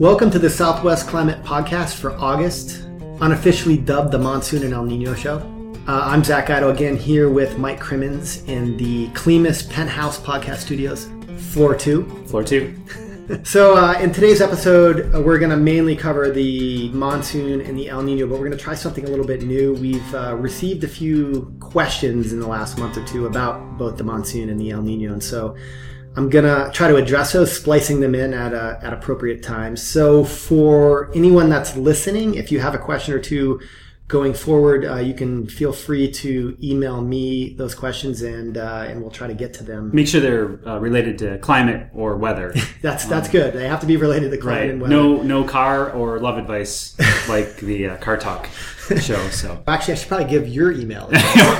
Welcome to the Southwest Climate Podcast for August, unofficially dubbed the Monsoon and El Nino Show. Uh, I'm Zach Guido again here with Mike Crimmins in the CLIMAS Penthouse Podcast Studios, floor two. Floor two. So, uh, in today's episode, uh, we're going to mainly cover the monsoon and the El Nino, but we're going to try something a little bit new. We've uh, received a few questions in the last month or two about both the monsoon and the El Nino, and so I'm to try to address those, splicing them in at, uh, at appropriate times. So, for anyone that's listening, if you have a question or two, going forward, uh, you can feel free to email me those questions, and uh, and we'll try to get to them. Make sure they're uh, related to climate or weather. that's that's good. They have to be related to climate right. and weather. No no car or love advice like the uh, car talk show. So Actually, I should probably give your email.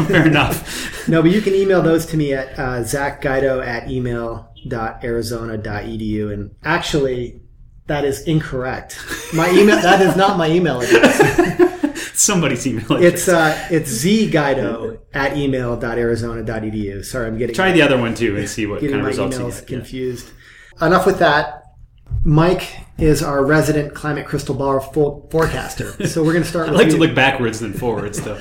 fair enough. no, but you can email those to me at uh, zachguido at email.arizona.edu. And actually, that is incorrect. My email that is not my email address. Somebody's email. address. It's uh, it's zguido at email.arizona.edu. Sorry, I'm getting Try the other one too and see what kind of results you get. Yeah. confused. Enough with that. Mike is our resident climate crystal ball fo- forecaster. So we're going to start. I like to look backwards than forwards, though.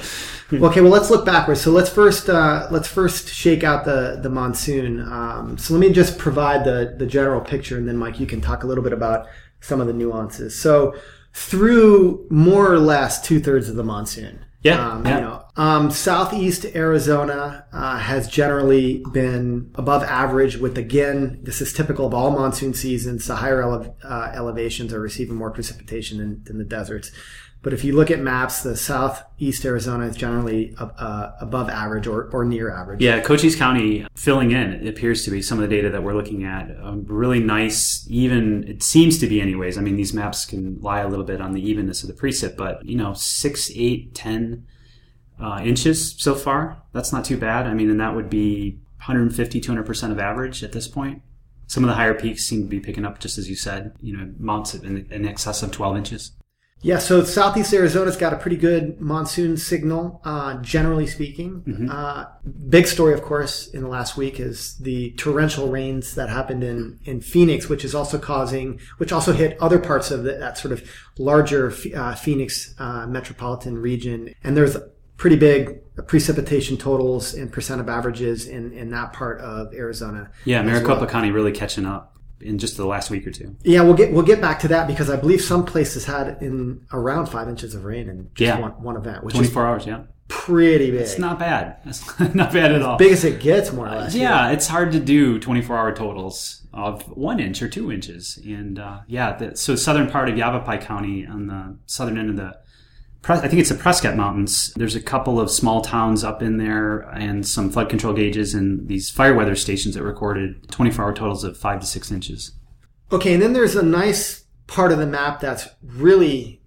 Okay, well let's look backwards. So let's first uh, let's first shake out the the monsoon. Um, so let me just provide the the general picture, and then Mike, you can talk a little bit about some of the nuances. So through more or less two thirds of the monsoon. Yeah, Um, yeah. You know, um, southeast Arizona uh, has generally been above average. With again, this is typical of all monsoon seasons. The higher ele- uh, elevations are receiving more precipitation than, than the deserts. But if you look at maps, the southeast Arizona is generally uh, above average or, or near average. Yeah, Cochise County filling in, it appears to be some of the data that we're looking at. Um, really nice, even, it seems to be anyways. I mean, these maps can lie a little bit on the evenness of the precip, but, you know, six, eight, ten uh, inches so far. That's not too bad. I mean, and that would be 150, 200% of average at this point. Some of the higher peaks seem to be picking up, just as you said, you know, mounts in, in excess of 12 inches. Yeah, so southeast Arizona's got a pretty good monsoon signal, uh, generally speaking. Mm-hmm. Uh, big story, of course, in the last week is the torrential rains that happened in, in Phoenix, which is also causing, which also hit other parts of the, that sort of larger uh, Phoenix uh, metropolitan region. And there's pretty big precipitation totals and percent of averages in, in that part of Arizona. Yeah, Maricopa well. County really catching up in just the last week or two. Yeah, we'll get we'll get back to that because I believe some places had in around five inches of rain in just Yeah. one, one event, which is 24 hours, yeah. pretty big. It's not bad. It's not bad at all. big as it gets, more or less. Yeah, it's hard to do 24 hour totals of one inch or two inches. And uh, yeah, the, so southern part of Yavapai County on the southern end of the, I think it's the Prescott Mountains. There's a couple of small towns up in there and some flood control gauges and these fire weather stations that recorded 24 hour totals of five to six inches. Okay, and then there's a nice part of the map that's really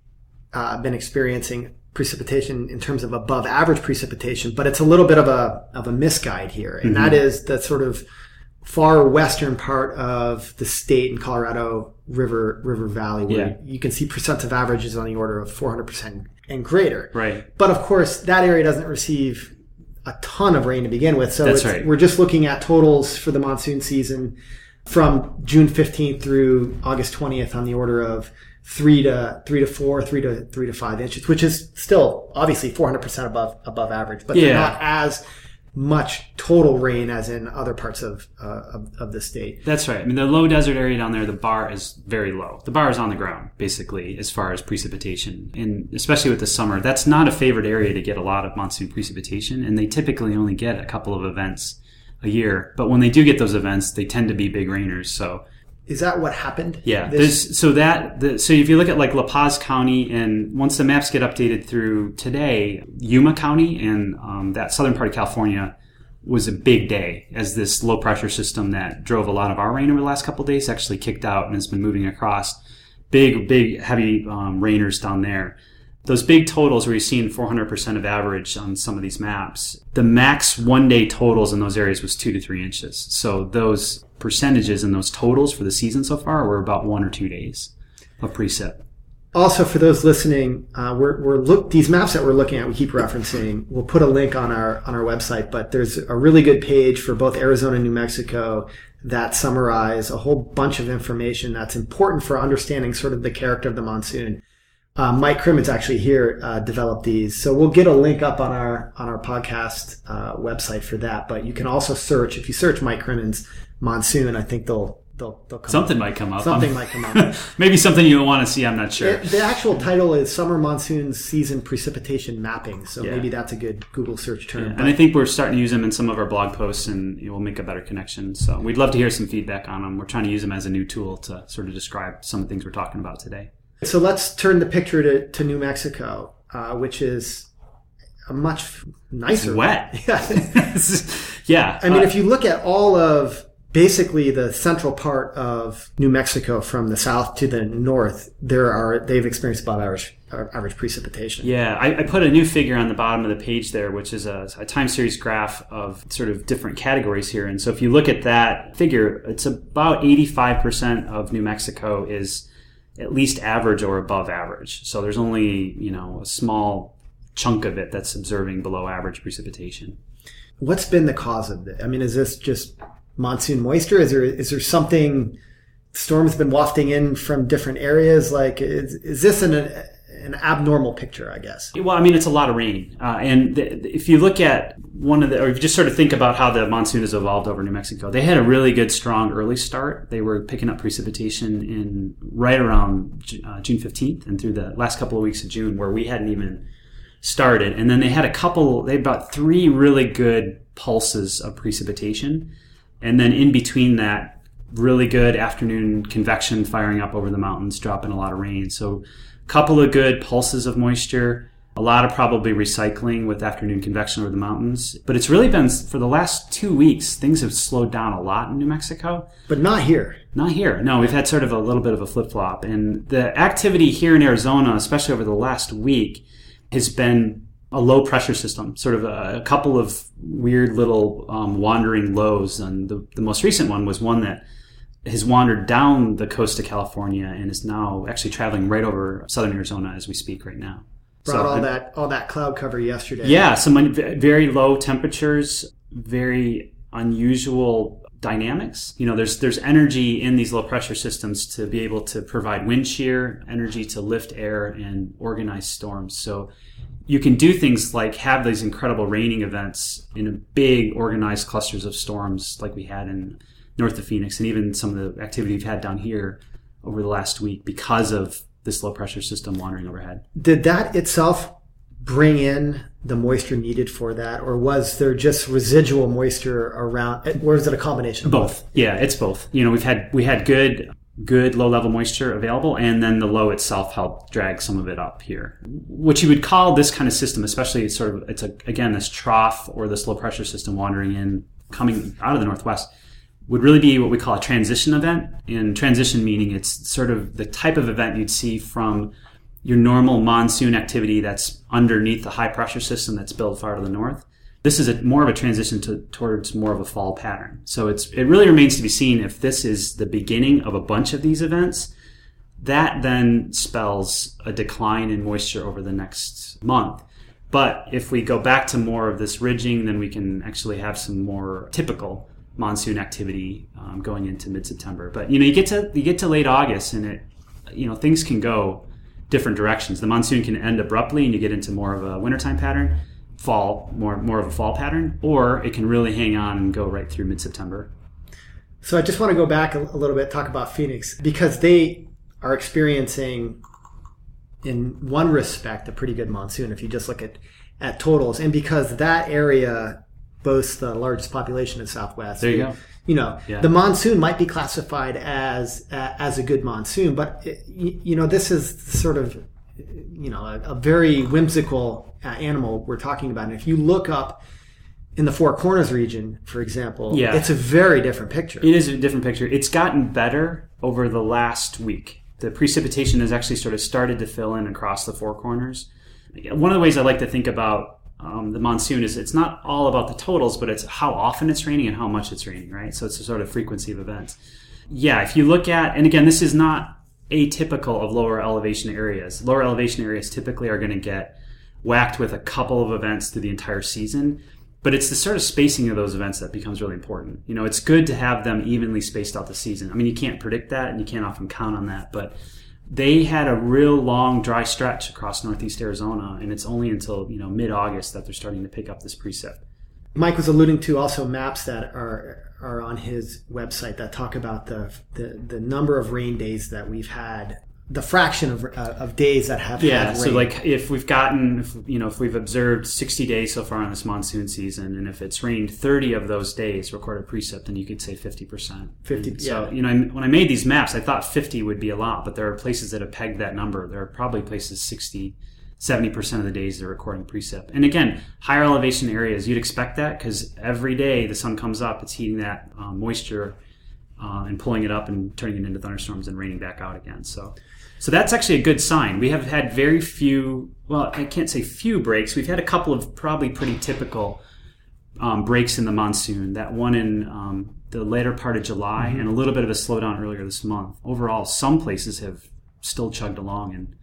uh, been experiencing precipitation in terms of above average precipitation, but it's a little bit of a of a misguide here, and that is the sort of far western part of the state in Colorado River River Valley, where Yeah. you can see percent of averages on the order of 400 percent and greater. Right. But of course, that area doesn't receive a ton of rain to begin with. So right. we're just looking at totals for the monsoon season from June 15th through August 20th on the order of three to three to four, three to three to five inches, which is still obviously 400% above, above average, but they're not as much total rain as in other parts of, uh, of, of the state. That's right. I mean, the low desert area down there, the bar is very low. The bar is on the ground, basically, as far as precipitation. And especially with the summer, that's not a favorite area to get a lot of monsoon precipitation. And they typically only get a couple of events a year. But when they do get those events, they tend to be big rainers. So, Is that what happened? yeah, This- so that, the, so if you look at like La Paz County and once the maps get updated through today, Yuma County and um, that southern part of California was a big day as this low pressure system that drove a lot of our rain over the last couple of days actually kicked out and has been moving across. Big, big, heavy um, rainers down there. Those big totals where you're seeing 400% of average on some of these maps, the max one day totals in those areas was two to three inches. So those percentages and those totals for the season so far were about one or two days of precip. Also, for those listening, uh, we're, we're look these maps that we're looking at. We keep referencing. We'll put a link on our on our website, but there's a really good page for both Arizona and New Mexico that summarize a whole bunch of information that's important for understanding sort of the character of the monsoon. Uh, Mike Crimmins actually here uh, developed these, so we'll get a link up on our on our podcast uh, website for that. But you can also search if you search Mike Crimmins monsoon. I think they'll they'll, they'll come something up. might come up. Something I'm- might come up. Maybe something you want to see. I'm not sure. It- the actual title is Summer Monsoon Season Precipitation Mapping, so Yeah. maybe that's a good Google search term. and I think we're starting to use them in some of our blog posts, and it will make a better connection. So we'd love to hear some feedback on them. We're trying to use them as a new tool to sort of describe some of the things we're talking about today. So let's turn the picture to, to New Mexico, uh, which is a much nicer. Wet. Yeah. yeah. I mean, uh, if you look at all of basically the central part of New Mexico from the south to the north, there are they've experienced above average average precipitation. Yeah, I, I put a new figure on the bottom of the page there, which is a, a time series graph of sort of different categories here. And so if you look at that figure, it's about 85% of New Mexico is at least average or above average. So there's only, you know, a small chunk of it that's observing below average precipitation. What's been the cause of it? I mean, is this just monsoon moisture? Is there is there something storms been wafting in from different areas? Like, is, is this an an abnormal picture? I guess. Well, I mean, it's a lot of rain. Uh, and th- if you look at one of the, or if you just sort of think about how the monsoon has evolved over New Mexico, they had a really good, strong early start. They were picking up precipitation in right around uh, June 15th and through the last couple of weeks of June, where we hadn't even started. And then they had a couple, they about three really good pulses of precipitation. And then in between that, really good afternoon convection firing up over the mountains, dropping a lot of rain. So, couple of good pulses of moisture, a lot of probably recycling with afternoon convection over the mountains. But it's really been for the last two weeks, things have slowed down a lot in New Mexico. But not here. Not here. No, we've had sort of a little bit of a flip flop. And the activity here in Arizona, especially over the last week, has been a low pressure system, sort of a, a couple of weird little um, wandering lows. And the, the most recent one was one that has wandered down the coast of California and is now actually traveling right over southern Arizona as we speak right now. Brought So all that all that cloud cover yesterday. yeah, some very low temperatures, very unusual dynamics. You know, there's there's energy in these low pressure systems to be able to provide wind shear, energy to lift air and organize storms. So you can do things like have these incredible raining events in a big organized clusters of storms like we had in north of Phoenix and even some of the activity we've had down here over the last week because of this low pressure system wandering overhead. Did that itself bring in the moisture needed for that, or was there just residual moisture around, or is it a combination of both? Yeah it's both. You know we've had we had good good low level moisture available and then the low itself helped drag some of it up here. What you would call this kind of system especially it's sort of it's a, again this trough or this low pressure system wandering in coming out of the northwest would really be what we call a transition event and transition meaning it's sort of the type of event you'd see from your normal monsoon activity that's underneath the high pressure system that's built far to the north this is a, more of a transition to, towards more of a fall pattern. So it's it really remains to be seen if this is the beginning of a bunch of these events. That then spells a decline in moisture over the next month. But if we go back to more of this ridging, then we can actually have some more typical monsoon activity um, going into mid-September. But you know, you get to you get to late August, and it you know things can go different directions. The monsoon can end abruptly, and you get into more of a wintertime pattern fall, more more of a fall pattern, or it can really hang on and go right through mid September. So I just want to go back a little bit, talk about Phoenix, because they are experiencing, in one respect, a pretty good monsoon if you just look at, at totals. And because that area boasts the largest population in Southwest. There you go. You know, Yeah. the monsoon might be classified as uh, as a good monsoon, but it, you, you know this is sort of you know a, a very whimsical uh, animal we're talking about. And if you look up in the Four Corners region, for example, Yeah. it's a very different picture. It is a different picture. It's gotten better over the last week. The precipitation has actually sort of started to fill in across the four corners. One of the ways I like to think about um, the monsoon is it's not all about the totals, but it's how often it's raining and how much it's raining, right? So it's a sort of frequency of events. Yeah, if you look at, and again, this is not atypical of lower elevation areas. Lower elevation areas typically are going to get whacked with a couple of events through the entire season. But it's the sort of spacing of those events that becomes really important. You know, it's good to have them evenly spaced out the season. I mean, you can't predict that and you can't often count on that, but they had a real long dry stretch across northeast Arizona, and it's only until you know mid August that they're starting to pick up this precip. Mike was alluding to also maps that are are on his website that talk about the the, the number of rain days that we've had the fraction of, uh, of days that have yeah so like if we've gotten if, you know if we've observed 60 days so far in this monsoon season and if it's rained 30 of those days recorded precip then you could say 50% 50 and yeah. you know when i made these maps i thought 50 would be a lot but there are places that have pegged that number. There are probably places 60 70% of the days they're recording precip and again higher elevation areas you'd expect that because every day the sun comes up it's heating that um, moisture uh, and pulling it up and turning it into thunderstorms and raining back out again so so that's actually a good sign. We have had very few, well, I can't say few breaks. We've had a couple of probably pretty typical um, breaks in the monsoon. That one in um, the later part of July mm-hmm. and a little bit of a slowdown earlier this month. Overall, some places have still chugged along and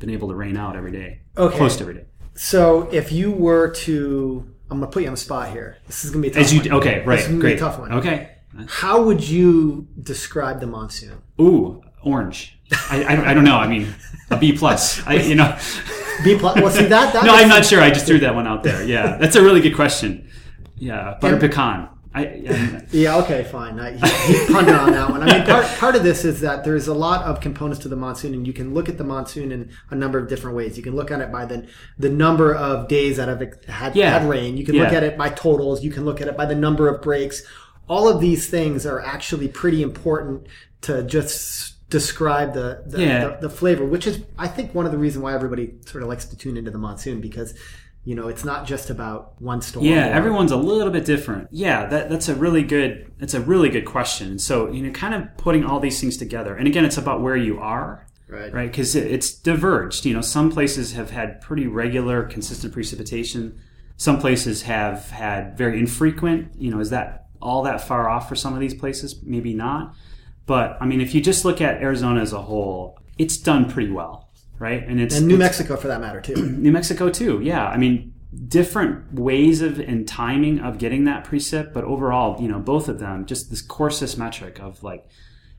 been able to rain out every day. Okay. Close to every day. So if you were to, I'm going to put you on the spot here. This is going to be a tough As you, one. Okay, right. This is great. tough one. Okay. How would you describe the monsoon? Ooh, orange. I, I, I, don't know. I mean, a B plus. I, you know, B plus. Well, see that. that no, I'm not sure. I just threw that one out there. Yeah, that's a really good question. Yeah, butter and, pecan. I, um, yeah. Okay. Fine. I, he, he punted on that one. I mean, part part of this is that there's a lot of components to the monsoon, and you can look at the monsoon in a number of different ways. You can look at it by the the number of days that have had, yeah. had rain. You can yeah. look at it by totals. You can look at it by the number of breaks. All of these things are actually pretty important to just describe the the, yeah. the, the flavor, which is I think one of the reasons why everybody sort of likes to tune into the monsoon because you know it's not just about one storm. Yeah, everyone's a little bit different. Yeah, that, that's a really good that's a really good question. So you know, kind of putting all these things together, and again, it's about where you are. Right. Right. Because it, it's diverged. You know, some places have had pretty regular, consistent precipitation. Some places have had very infrequent. You know, is that all that far off for some of these places? Maybe not. But I mean, if you just look at Arizona as a whole, it's done pretty well, right? And it's and New it's, Mexico for that matter too. New Mexico too, yeah. I mean, different ways of and timing of getting that precip, but overall, you know, both of them just this coarsest metric of like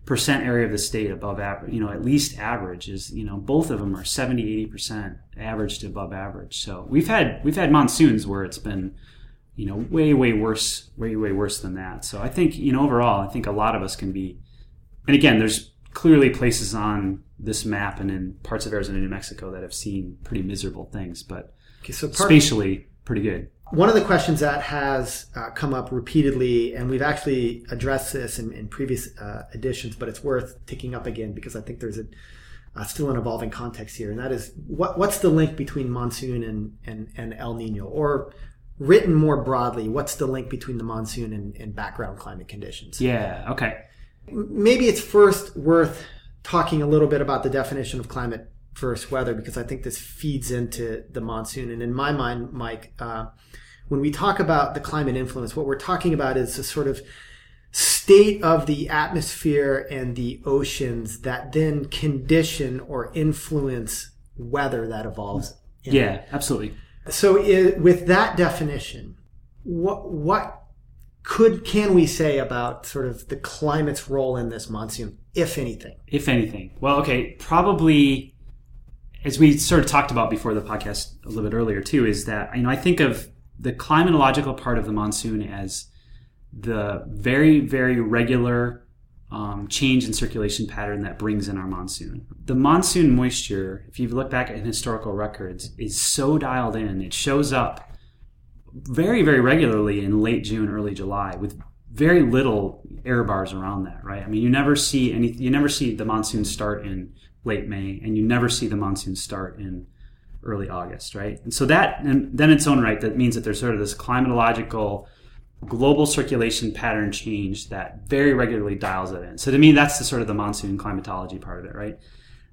percent area of the state above average, you know, at least average is, you know, both of them are 70, 80% average to above average. So we've had, we've had monsoons where it's been, you know, way, way worse, way, way worse than that. So I think, you know, overall, I think a lot of us can be and again, there's clearly places on this map and in parts of Arizona and New Mexico that have seen pretty miserable things, but okay, so part, spatially pretty good. One of the questions that has uh, come up repeatedly, and we've actually addressed this in, in previous uh, editions, but it's worth taking up again because I think there's a uh, still an evolving context here, and that is what, what's the link between monsoon and, and, and El Nino, or written more broadly, what's the link between the monsoon and, and background climate conditions? Yeah. Okay maybe it's first worth talking a little bit about the definition of climate versus weather because I think this feeds into the monsoon. And in my mind, Mike, uh, when we talk about the climate influence, what we're talking about is a sort of state of the atmosphere and the oceans that then condition or influence weather that evolves. Yeah, absolutely. So, it, with that definition, what what could can we say about sort of the climate's role in this monsoon, if anything? If anything, well, okay, probably as we sort of talked about before the podcast a little bit earlier too, is that you know I think of the climatological part of the monsoon as the very very regular um, change in circulation pattern that brings in our monsoon. The monsoon moisture, if you look back at historical records, is so dialed in. It shows up very, very regularly in late June, early July with very little error bars around that, right? I mean, you never see any, you never see the monsoon start in late May and you never see the monsoon start in early August, right? And so that, and then its own right, that means that there's sort of this climatological global circulation pattern change that very regularly dials it in. So to me, that's the sort of the monsoon climatology part of it, right?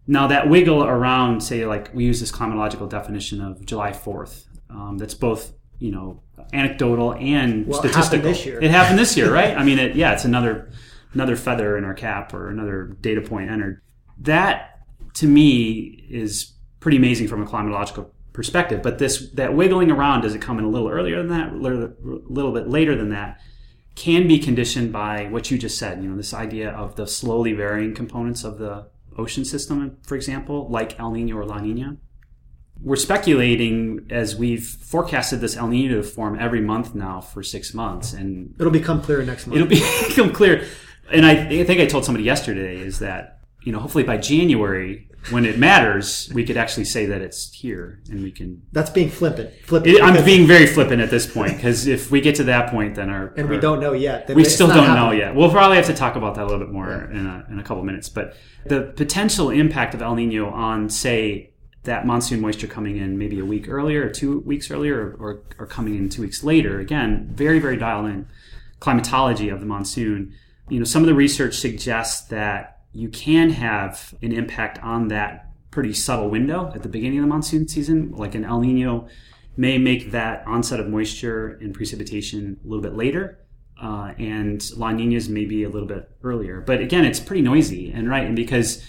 Now that wiggle around, say, like we use this climatological definition of July 4th, um, that's both you know anecdotal and well, statistical. It happened this year. It happened this year, right? I mean, it, yeah, it's another another feather in our cap or another data point entered. That to me is pretty amazing from a climatological perspective. But this that wiggling around does it come in a little earlier than that, a little, little bit later than that, can be conditioned by what you just said. You know, this idea of the slowly varying components of the ocean system, for example, like El Nino or La Nina. We're speculating as we've forecasted this El Nino to form every month now for six months, and It'll become clearer next month. it'll become clear. And I, I think I told somebody yesterday is that you know hopefully by January when it matters we could actually say that it's here and we can. That's being flippant. Flippant. It, I'm being very flippant at this point because if we get to that point, then our and we don't know yet. we still don't know yet. We'll probably have to talk about that a little bit more in, a, in a couple minutes. But the potential impact of El Nino on, say, that monsoon moisture coming in maybe a week earlier or two weeks earlier or, or, or coming in two weeks later, again, very, very dialed in climatology of the monsoon. You know, some of the research suggests that you can have an impact on that pretty subtle window at the beginning of the monsoon season, like an El Nino may make that onset of moisture and precipitation a little bit later, uh, and La Nina's maybe a little bit earlier. But again, it's pretty noisy, and right, and because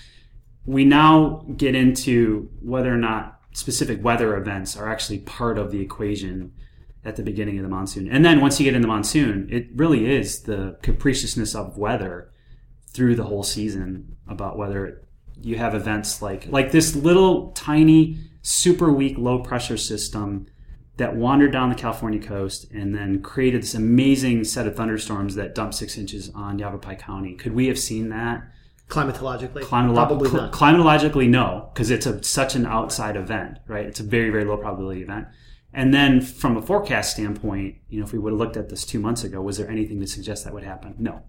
we now get into whether or not specific weather events are actually part of the equation at the beginning of the monsoon. And then once you get into monsoon, it really is the capriciousness of weather through the whole season about whether you have events like like this little tiny super weak low pressure system that wandered down the California coast and then created this amazing set of thunderstorms that dumped six inches on Yavapai County. Could we have seen that? Climatologically, Climatolo- probably cl- not. climatologically, no, because it's a, such an outside event, right? It's a very, very low probability event. And then from a forecast standpoint, you know, if we would have looked at this two months ago, was there anything to suggest that would happen? No,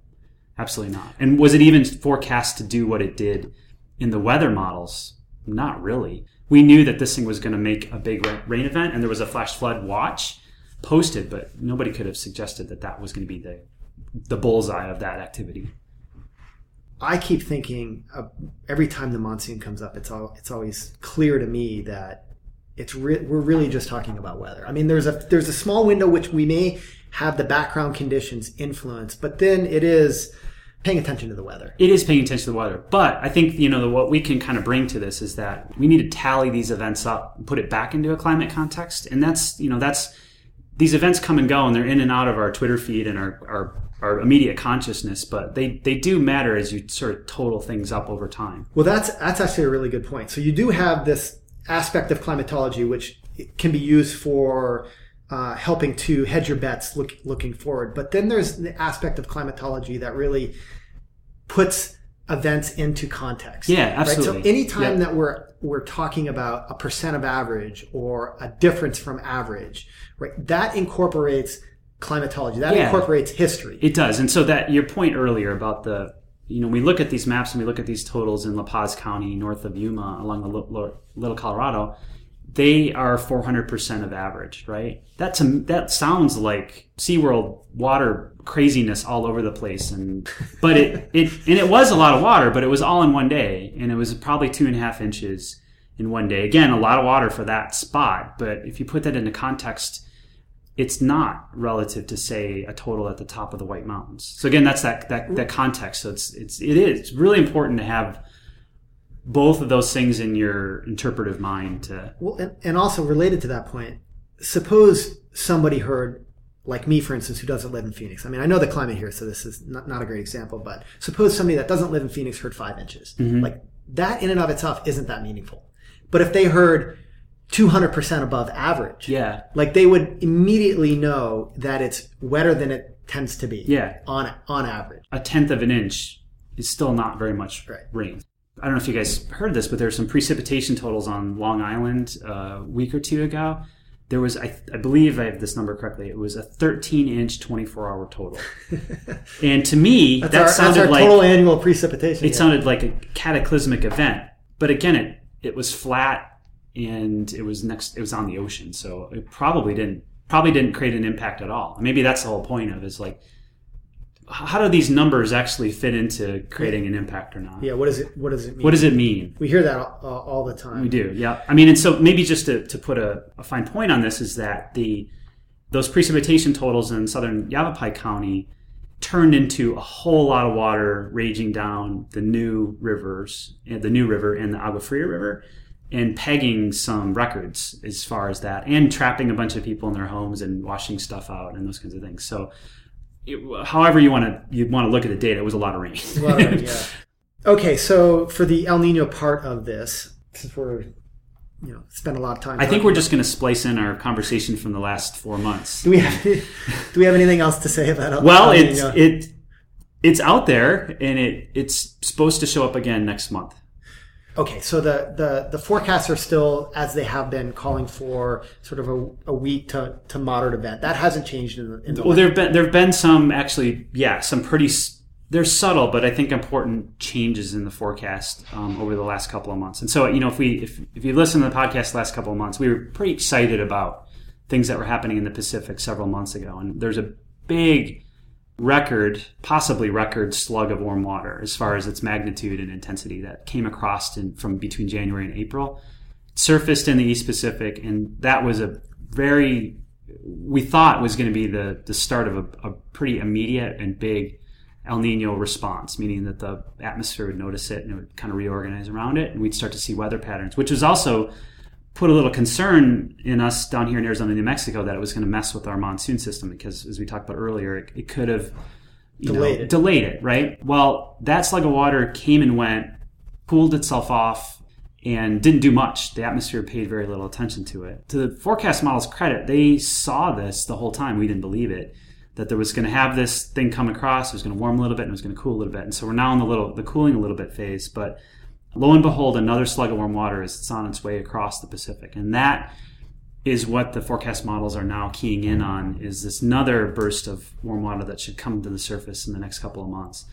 absolutely not. And was it even forecast to do what it did in the weather models? Not really. We knew that this thing was going to make a big rain event, and there was a flash flood watch posted, but nobody could have suggested that that was going to be the the bullseye of that activity. I keep thinking of every time the monsoon comes up, it's all it's always clear to me that it's re- we're really just talking about weather. I mean, there's a there's a small window which we may have the background conditions influence, but then it is paying attention to the weather. it is paying attention to the weather. But I think you know the, what we can kind of bring to this is that we need to tally these events up, and put it back into a climate context, and that's you know that's these events come and go, and they're in and out of our Twitter feed and our our, our immediate consciousness, but they they do matter as you sort of total things up over time. Well, that's that's actually a really good point. So you do have this aspect of climatology which can be used for uh, helping to hedge your bets look, looking forward. But then there's the aspect of climatology that really puts events into context. Yeah, Right? absolutely. So anytime Yep. that we're we're talking about a percent of average or a difference from average, right? That incorporates climatology. That Yeah. incorporates history. It does. And so that your point earlier about the, you know, we look at these maps and we look at these totals in La Paz County, north of Yuma, along the Li- Li- Little Colorado, they are 400% of average, right? That's a, that sounds like SeaWorld water craziness all over the place. And, but it, it, and it was a lot of water, but it was all in one day. And it was probably two and a half inches in one day. Again, a lot of water for that spot. But if you put that into context, it's not relative to say a total at the top of the White Mountains. So again, that's that that, that context. So it's it's it is really important to have both of those things in your interpretive mind to Well, and, and also related to that point, suppose somebody heard, like me, for instance, who doesn't live in Phoenix. I mean, I know the climate here, so this is not, not a great example, but suppose somebody that doesn't live in Phoenix heard five inches. Mm-hmm. Like, that in and of itself isn't that meaningful. But if they heard 200% above average, yeah like they would immediately know that it's wetter than it tends to be yeah on, on average. a tenth of an inch is still not very much Right. rain. I don't know if you guys heard this, but there were some precipitation totals on Long Island uh, a week or two ago. There was, I, I believe I have this number correctly. It was a 13 inch 24 hour total, and to me that our, that's sounded our like total annual precipitation. it yeah. sounded like a cataclysmic event but again it it was flat and it was next it was on the ocean so it probably didn't probably didn't create an impact at all maybe that's the whole point of it, is like how do these numbers actually fit into creating an impact or not yeah, what does it, what does it mean? what does it mean we hear that all, all the time. we do yeah i mean and so maybe just to, to put a, a fine point on this is that the those precipitation totals in southern yavapai county turned into a whole lot of water raging down the new rivers, uh, the new river and the Agua Fria River. and pegging some records as far as that, and trapping a bunch of people in their homes and washing stuff out and those kinds of things. So, it, however you want to you want to look at the data, it was a lot of rain. Well, yeah. Okay, so for the El Nino part of this, since we're you know spend a lot of time. I think we're just going to splice in our conversation from the last four months. Do we have do we have anything else to say about El, well, El it's it it's out there and it it's supposed to show up again next month. Okay, so the, the, the forecasts are still, as they have been, calling for sort of a, a weak to, to moderate event. That hasn't changed in the, in the Well, there've been there've been some actually, yeah, some pretty. They're subtle, but I think important changes in the forecast um, over the last couple of months. And so, you know, if we if if you listen to the podcast the last couple of months, we were pretty excited about things that were happening in the Pacific several months ago. And there's a big record, possibly record slug of warm water as far as its magnitude and intensity that came across in, from between January and April. Surfaced in the East Pacific, and that was a very we thought was going to be the the start of a, a pretty immediate and big El Nino response, meaning that the atmosphere would notice it and it would kind of reorganize around it, and we'd start to see weather patterns, which was also put a little concern in us down here in Arizona New Mexico that it was going to mess with our monsoon system because, as we talked about earlier, it, it could have you Delayed know, it. delayed it, right? Well, that slug of water came and went, cooled itself off, and didn't do much. The atmosphere paid very little attention to it. To the forecast models' credit, they saw this the whole time. We didn't believe it that there was going to have this thing come across. It was going to warm a little bit and it was going to cool a little bit. And so we're now in the little the cooling a little bit phase. But lo and behold, another slug of warm water is it's on its way across the Pacific, and that is what the forecast models are now keying in on. Is this another burst of warm water that should come to the surface in the next couple of months,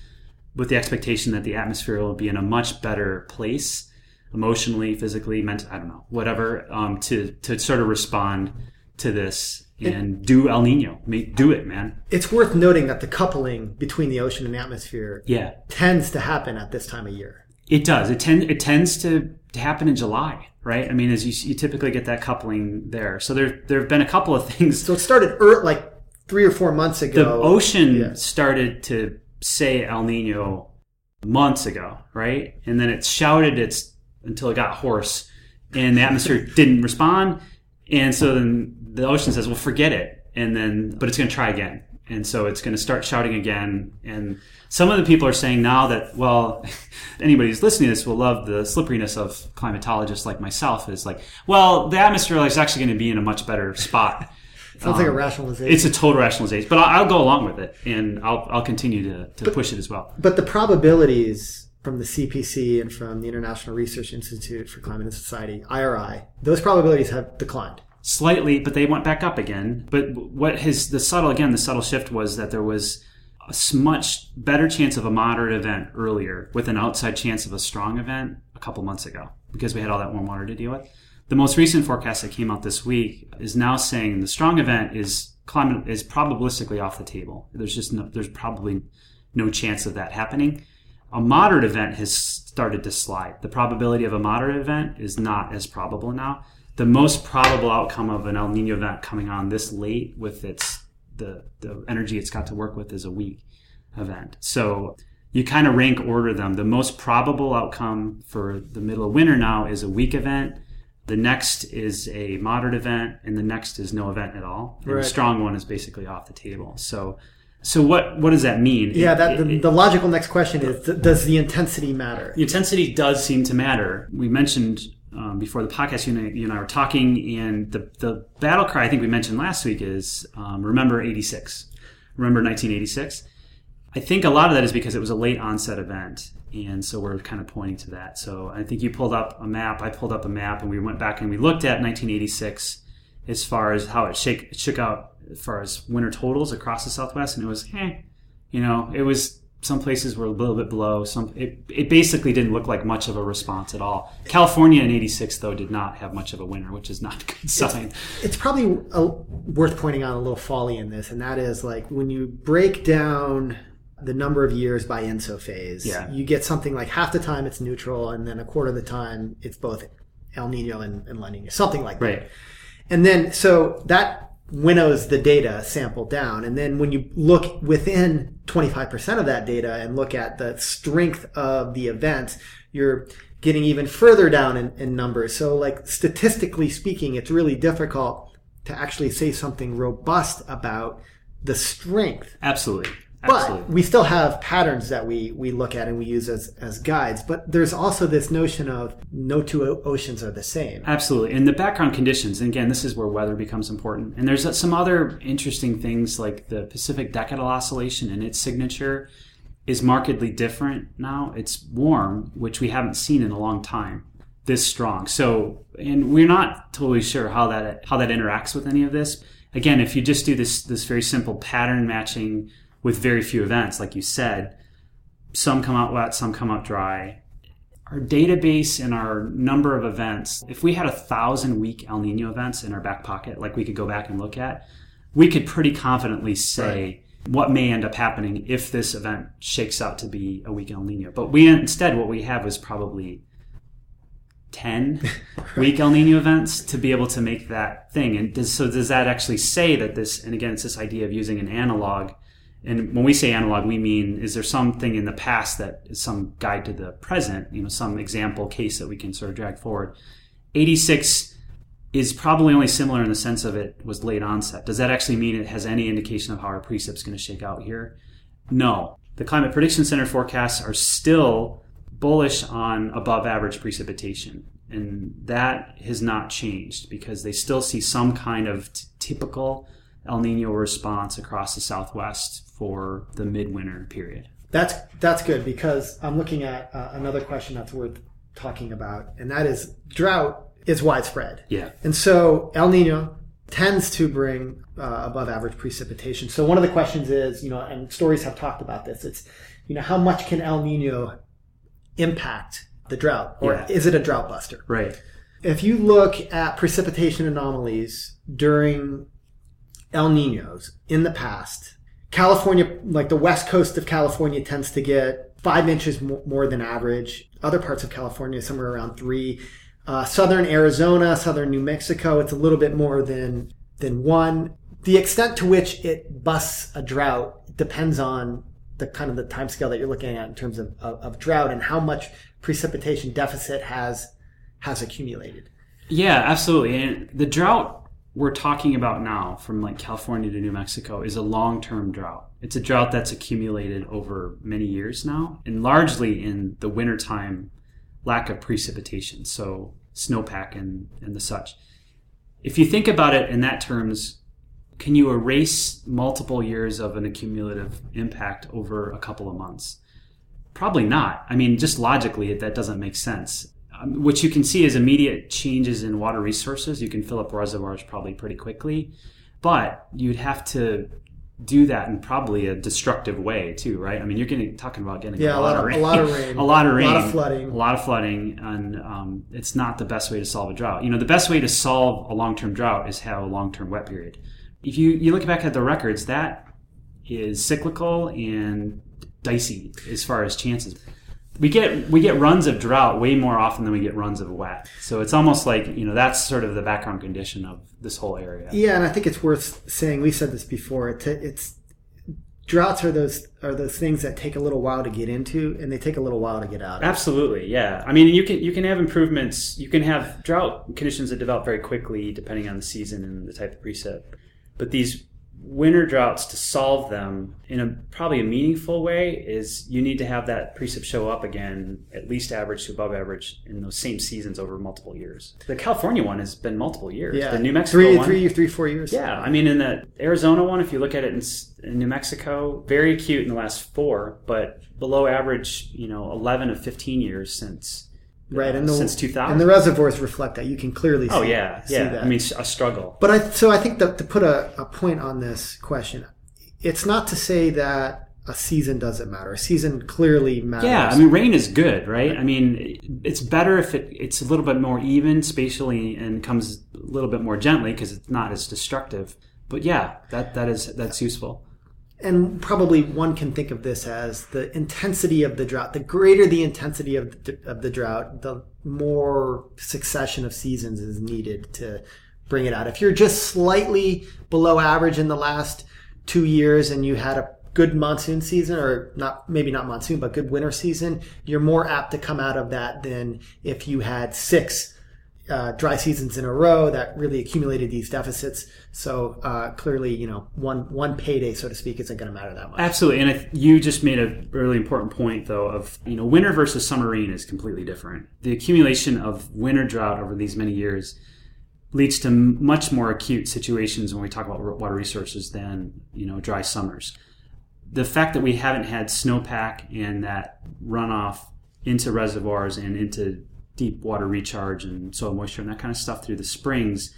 with the expectation that the atmosphere will be in a much better place emotionally, physically, mentally, I don't know, whatever, um, to to sort of respond to this and do El Nino. Do it, man. it's worth noting that the coupling between the ocean and the atmosphere Yeah, tends to happen at this time of year. It does. It tend it tends to, to happen in July, right? I mean, as you, you typically get that coupling there. So there there have been a couple of things. So it started er, like three or four months ago. The ocean Yeah. started to say El Nino months ago, right? And then it shouted its until it got hoarse, and the atmosphere didn't respond. And so then the ocean says, "Well, forget it," and then but it's going to try again. And so it's going to start shouting again. And some of the people are saying now that, well, anybody who's listening to this will love the slipperiness of climatologists like myself. Is like, well, the atmosphere is actually going to be in a much better spot. Sounds like a Um, rationalization. It's a total rationalization, but I'll, I'll go along with it, and I'll, I'll continue to, to push it as well. But the probabilities from the CPC and from the International Research Institute for Climate and Society, IRI, those probabilities have declined. Slightly, but they went back up again. But what his the subtle again the subtle shift was that there was a much better chance of a moderate event earlier, with an outside chance of a strong event a couple months ago, because we had all that warm water to deal with. The most recent forecast that came out this week is now saying the strong event is climate is probabilistically off the table. There's just no, there's probably no chance of that happening. A moderate event has started to slide. The probability of a moderate event is not as probable now. The most probable outcome of an El Nino event coming on this late with its the the energy it's got to work with is a weak event. So you kind of rank order them. The most probable outcome for the middle of winter now is a weak event. The next is a moderate event, and the next is no event at all. And Right. the strong one is basically off the table. So, so what what does that mean? Yeah, It- that it- the, the logical next question is: Does the intensity matter? the intensity does seem to matter. We mentioned um, before the podcast, you and, I, you and I were talking, and the, the battle cry I think we mentioned last week is um, remember 86. Remember 1986? I think a lot of that is because it was a late onset event. And so we're kind of pointing to that. So I think you pulled up a map, I pulled up a map, and we went back and we looked at 1986 as far as how it shake, shook out as far as winter totals across the Southwest. And it was, eh, you know, it was some places were a little bit below. Some it, it basically didn't look like much of a response at all. California in '86 though did not have much of a winter, which is not a good sign. It's probably a, worth pointing out a little folly in this, and that is like when you break down the number of years by ENSO phase, Yeah. you get something like half the time it's neutral, and then a quarter of the time it's both El Nino and, and La Nina, something like that. Right. And then, so that winnows the data sample down. And then when you look within 25% of that data and look at the strength of the event, you're getting even further down in, in numbers. So, like statistically speaking, it's really difficult to actually say something robust about the strength. Absolutely. But we still have patterns that we, we look at and we use as, as guides. But there's also this notion of no two oceans are the same. Absolutely. And the background conditions, and again, this is where weather becomes important. And there's uh, some other interesting things like the Pacific Decadal Oscillation and its signature is markedly different now. It's warm, which we haven't seen in a long time this strong. So, and we're not totally sure how that how that interacts with any of this. Again, if you just do this this very simple pattern matching with very few events, like you said, some come out wet, some come out dry. Our database and our number of events, if we had a thousand weak El Nino events in our back pocket, like we could go back and look at, we could pretty confidently say right what may end up happening if this event shakes out to be a weak El Nino. But we instead, what we have is probably 10 right. weak El Nino events to be able to make that thing. And does, so does that actually say that this, and again, it's this idea of using an analog. And when we say analog, we mean is there something in the past that is some guide to the present, you know, some example case that we can sort of drag forward. 86 is probably only similar in the sense of it was late onset. Does that actually mean it has any indication of how our precip is going to shake out here? No. The Climate Prediction Center forecasts are still bullish on above average precipitation. And that has not changed because they still see some kind of t- typical El Nino response across the Southwest for the midwinter period. That's that's good because I'm looking at uh, another question that's worth talking about, and that is drought is widespread. Yeah. And so El Nino tends to bring uh, above average precipitation. So one of the questions is, you know, and stories have talked about this. It's, you know, how much can El Nino impact the drought, or yeah. is it a drought buster? Right. If you look at precipitation anomalies during El Ninos in the past, California, like the west coast of California, tends to get five inches more than average. Other parts of California, somewhere around three uh, southern Arizona, southern New Mexico, it's a little bit more than than one. The extent to which it busts a drought depends on the kind of the time scale that you're looking at in terms of, of, of drought and how much precipitation deficit has has accumulated. Yeah, absolutely. And the drought we're talking about now from like California to New Mexico is a long-term drought. It's a drought that's accumulated over many years now and largely in the wintertime lack of precipitation, so snowpack and, and the such. If you think about it in that terms, can you erase multiple years of an accumulative impact over a couple of months? Probably not. I mean, just logically, that doesn't make sense. Um, what you can see is immediate changes in water resources. You can fill up reservoirs probably pretty quickly, but you'd have to do that in probably a destructive way too, right? I mean, you're getting talking about getting yeah, a, lot, of, rain, a lot of rain, a lot of rain, a lot of flooding, a lot of flooding, and um, it's not the best way to solve a drought. You know, the best way to solve a long-term drought is have a long-term wet period. If you you look back at the records, that is cyclical and dicey as far as chances we get we get runs of drought way more often than we get runs of wet. So it's almost like you know that's sort of the background condition of this whole area. Yeah, and I think it's worth saying. We said this before. It's, it's droughts are those are those things that take a little while to get into, and they take a little while to get out. Of. Absolutely, yeah. I mean, you can you can have improvements. You can have drought conditions that develop very quickly depending on the season and the type of precip. But these winter droughts to solve them in a probably a meaningful way is you need to have that precip show up again at least average to above average in those same seasons over multiple years. The california one has been multiple years. Yeah. The new mexico three, one. three, three four years. Yeah. I mean in the arizona one if you look at it in, in new mexico very acute in the last four but below average you know 11 of 15 years since right? and the, since 2000, and the reservoirs reflect that. You can clearly oh, see. Oh yeah, see yeah. That. I mean, a struggle. But I so I think that to put a, a point on this question, it's not to say that a season doesn't matter. A season clearly matters. Yeah, I mean, rain is good, right? I mean, it's better if it, it's a little bit more even spatially and comes a little bit more gently because it's not as destructive. But yeah, that that is that's useful and probably one can think of this as the intensity of the drought. The greater the intensity of the, of the drought, the more succession of seasons is needed to bring it out. If you're just slightly below average in the last two years and you had a good monsoon season, or not maybe not monsoon, but good winter season, you're more apt to come out of that than if you had six uh, dry seasons in a row that really accumulated these deficits. So uh, clearly, you know, one one payday, so to speak, isn't going to matter that much. Absolutely, and you just made a really important point, though, of you know, winter versus summer rain is completely different. The accumulation of winter drought over these many years leads to much more acute situations when we talk about water resources than you know dry summers. The fact that we haven't had snowpack and that runoff into reservoirs and into deep water recharge and soil moisture and that kind of stuff through the springs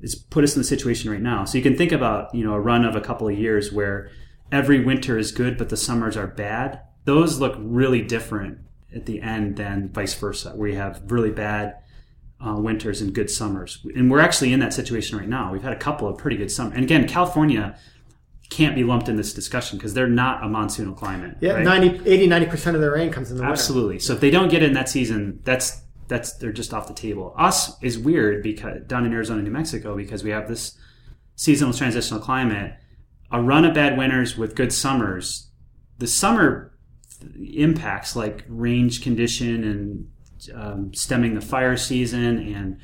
is put us in the situation right now. So you can think about you know a run of a couple of years where every winter is good but the summers are bad. Those look really different at the end than vice versa, where you have really bad uh, winters and good summers. And we're actually in that situation right now. We've had a couple of pretty good summers. And again, California can't be lumped in this discussion because they're not a monsoonal climate. Yeah, right? 90, 80, 90% of their rain comes in the winter. Absolutely. So if they don't get in that season, that's that's they're just off the table. Us is weird because down in Arizona, New Mexico, because we have this seasonal transitional climate, a run of bad winters with good summers. The summer impacts like range condition and um, stemming the fire season and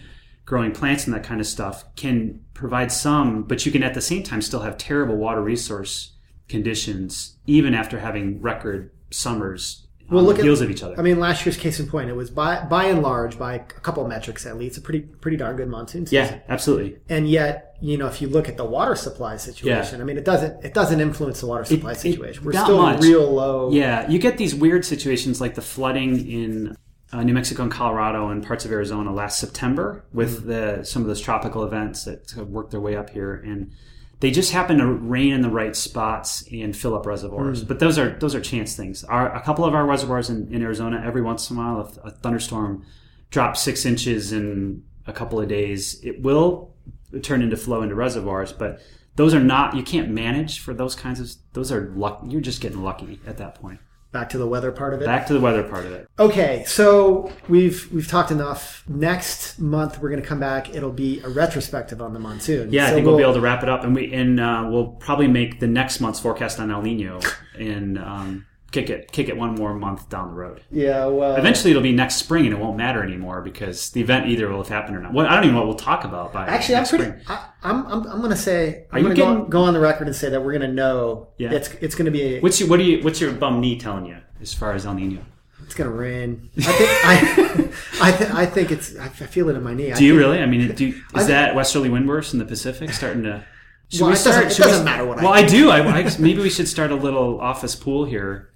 growing plants and that kind of stuff can provide some, but you can at the same time still have terrible water resource conditions even after having record summers well, look at heels of each other. I mean, last year's case in point, it was by by and large, by a couple of metrics at least, a pretty pretty darn good monsoon season. Yeah, absolutely. And yet, you know, if you look at the water supply situation, yeah. I mean, it doesn't it doesn't influence the water supply it, situation. We're still much. real low. Yeah, you get these weird situations like the flooding in uh, New Mexico and Colorado and parts of Arizona last September with mm-hmm. the some of those tropical events that have worked their way up here, and they just happen to rain in the right spots and fill up reservoirs. Mm. But those are those are chance things. Our, a couple of our reservoirs in, in Arizona, every once in a while, a, a thunderstorm drops six inches in a couple of days. It will turn into flow into reservoirs, but those are not you can't manage for those kinds of those are luck. You're just getting lucky at that point back to the weather part of it. Back to the weather part of it. Okay, so we've we've talked enough. Next month we're going to come back. It'll be a retrospective on the monsoon. Yeah, so I think we'll, we'll, be able to wrap it up, and we and uh, we'll probably make the next month's forecast on El Nino and um, kick it kick it one more month down the road. Yeah, well, eventually it'll be next spring, and it won't matter anymore because the event either will have happened or not. Well, I don't even know what we'll talk about by actually. I'm pretty. I, am I'm, I'm going to say. I'm going to go, go, on the record and say that we're going to know. Yeah. It's it's going to be. A, what's your what do you what's your bum knee telling you as far as El Nino? It's gonna rain. I think I, I, th- I think it's. I feel it in my knee. Do you really? I mean, do, is I, that westerly wind worse in the Pacific starting to? Should well, we start? It doesn't, it doesn't we, matter what. Well, I, do. I, maybe we should start a little office pool here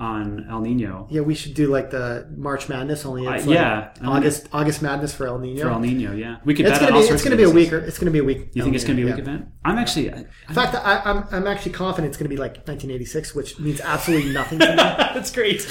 on El Nino. Yeah, we should do like the March Madness only. It's uh, like yeah, August August Madness for El Nino. For El Nino, yeah, we could. It's gonna be it's gonna be a weak. It's gonna be a weak. You think it's gonna be a weak yeah. event? I'm actually. I, In fact, I, am I'm, I'm actually confident it's gonna be like 1986, which means absolutely nothing to me. that's great.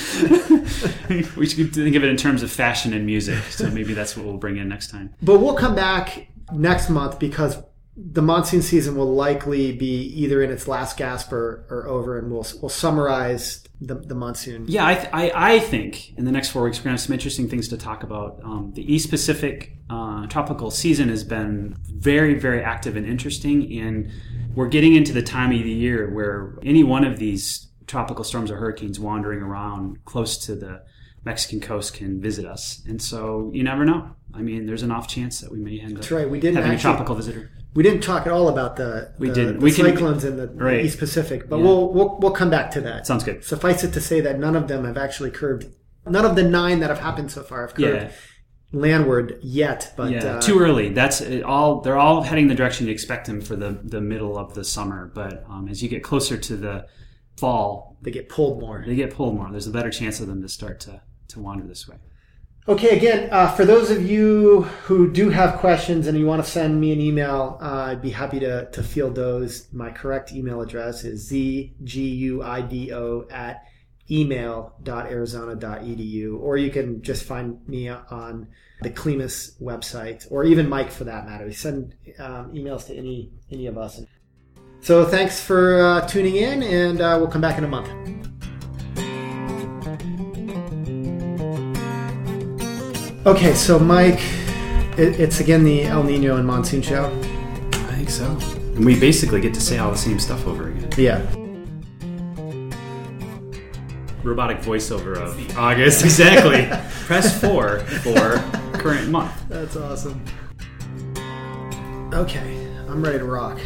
we should think of it in terms of fashion and music. So maybe that's what we'll bring in next time. But we'll come back next month because the monsoon season will likely be either in its last gasp or, or over, and we'll we'll summarize the, the monsoon. Yeah, I, th- I, I, think in the next four weeks we're going to have some interesting things to talk about. Um, the East Pacific uh, tropical season has been very, very active and interesting, and we're getting into the time of the year where any one of these tropical storms or hurricanes wandering around close to the Mexican coast can visit us, and so you never know. I mean, there's an off chance that we may end up That's right. We didn't having actually, a tropical visitor. We didn't talk at all about the, we the, didn't. The we cyclones can, in the right. East Pacific, but yeah. we'll, we'll we'll come back to that. Sounds good. Suffice it to say that none of them have actually curved. None of the nine that have happened so far have curved. Yeah. Landward yet, but yeah, uh, too early. That's all. They're all heading the direction you expect them for the the middle of the summer. But um, as you get closer to the fall, they get pulled more. They get pulled more. There's a better chance of them to start to to wander this way. Okay, again, uh, for those of you who do have questions and you want to send me an email, uh, I'd be happy to, to field those. My correct email address is zguido at email.arizona.edu, or you can just find me on the CLIMAS website, or even Mike for that matter. We send um, emails to any any of us. So thanks for uh, tuning in, and uh, we'll come back in a month. Okay, so Mike, it, it's again the El Nino and Monsoon show. I think so. And we basically get to say all the same stuff over again. Yeah. robotic voiceover of August. Exactly. Press four for current month. That's awesome. Okay, I'm ready to rock.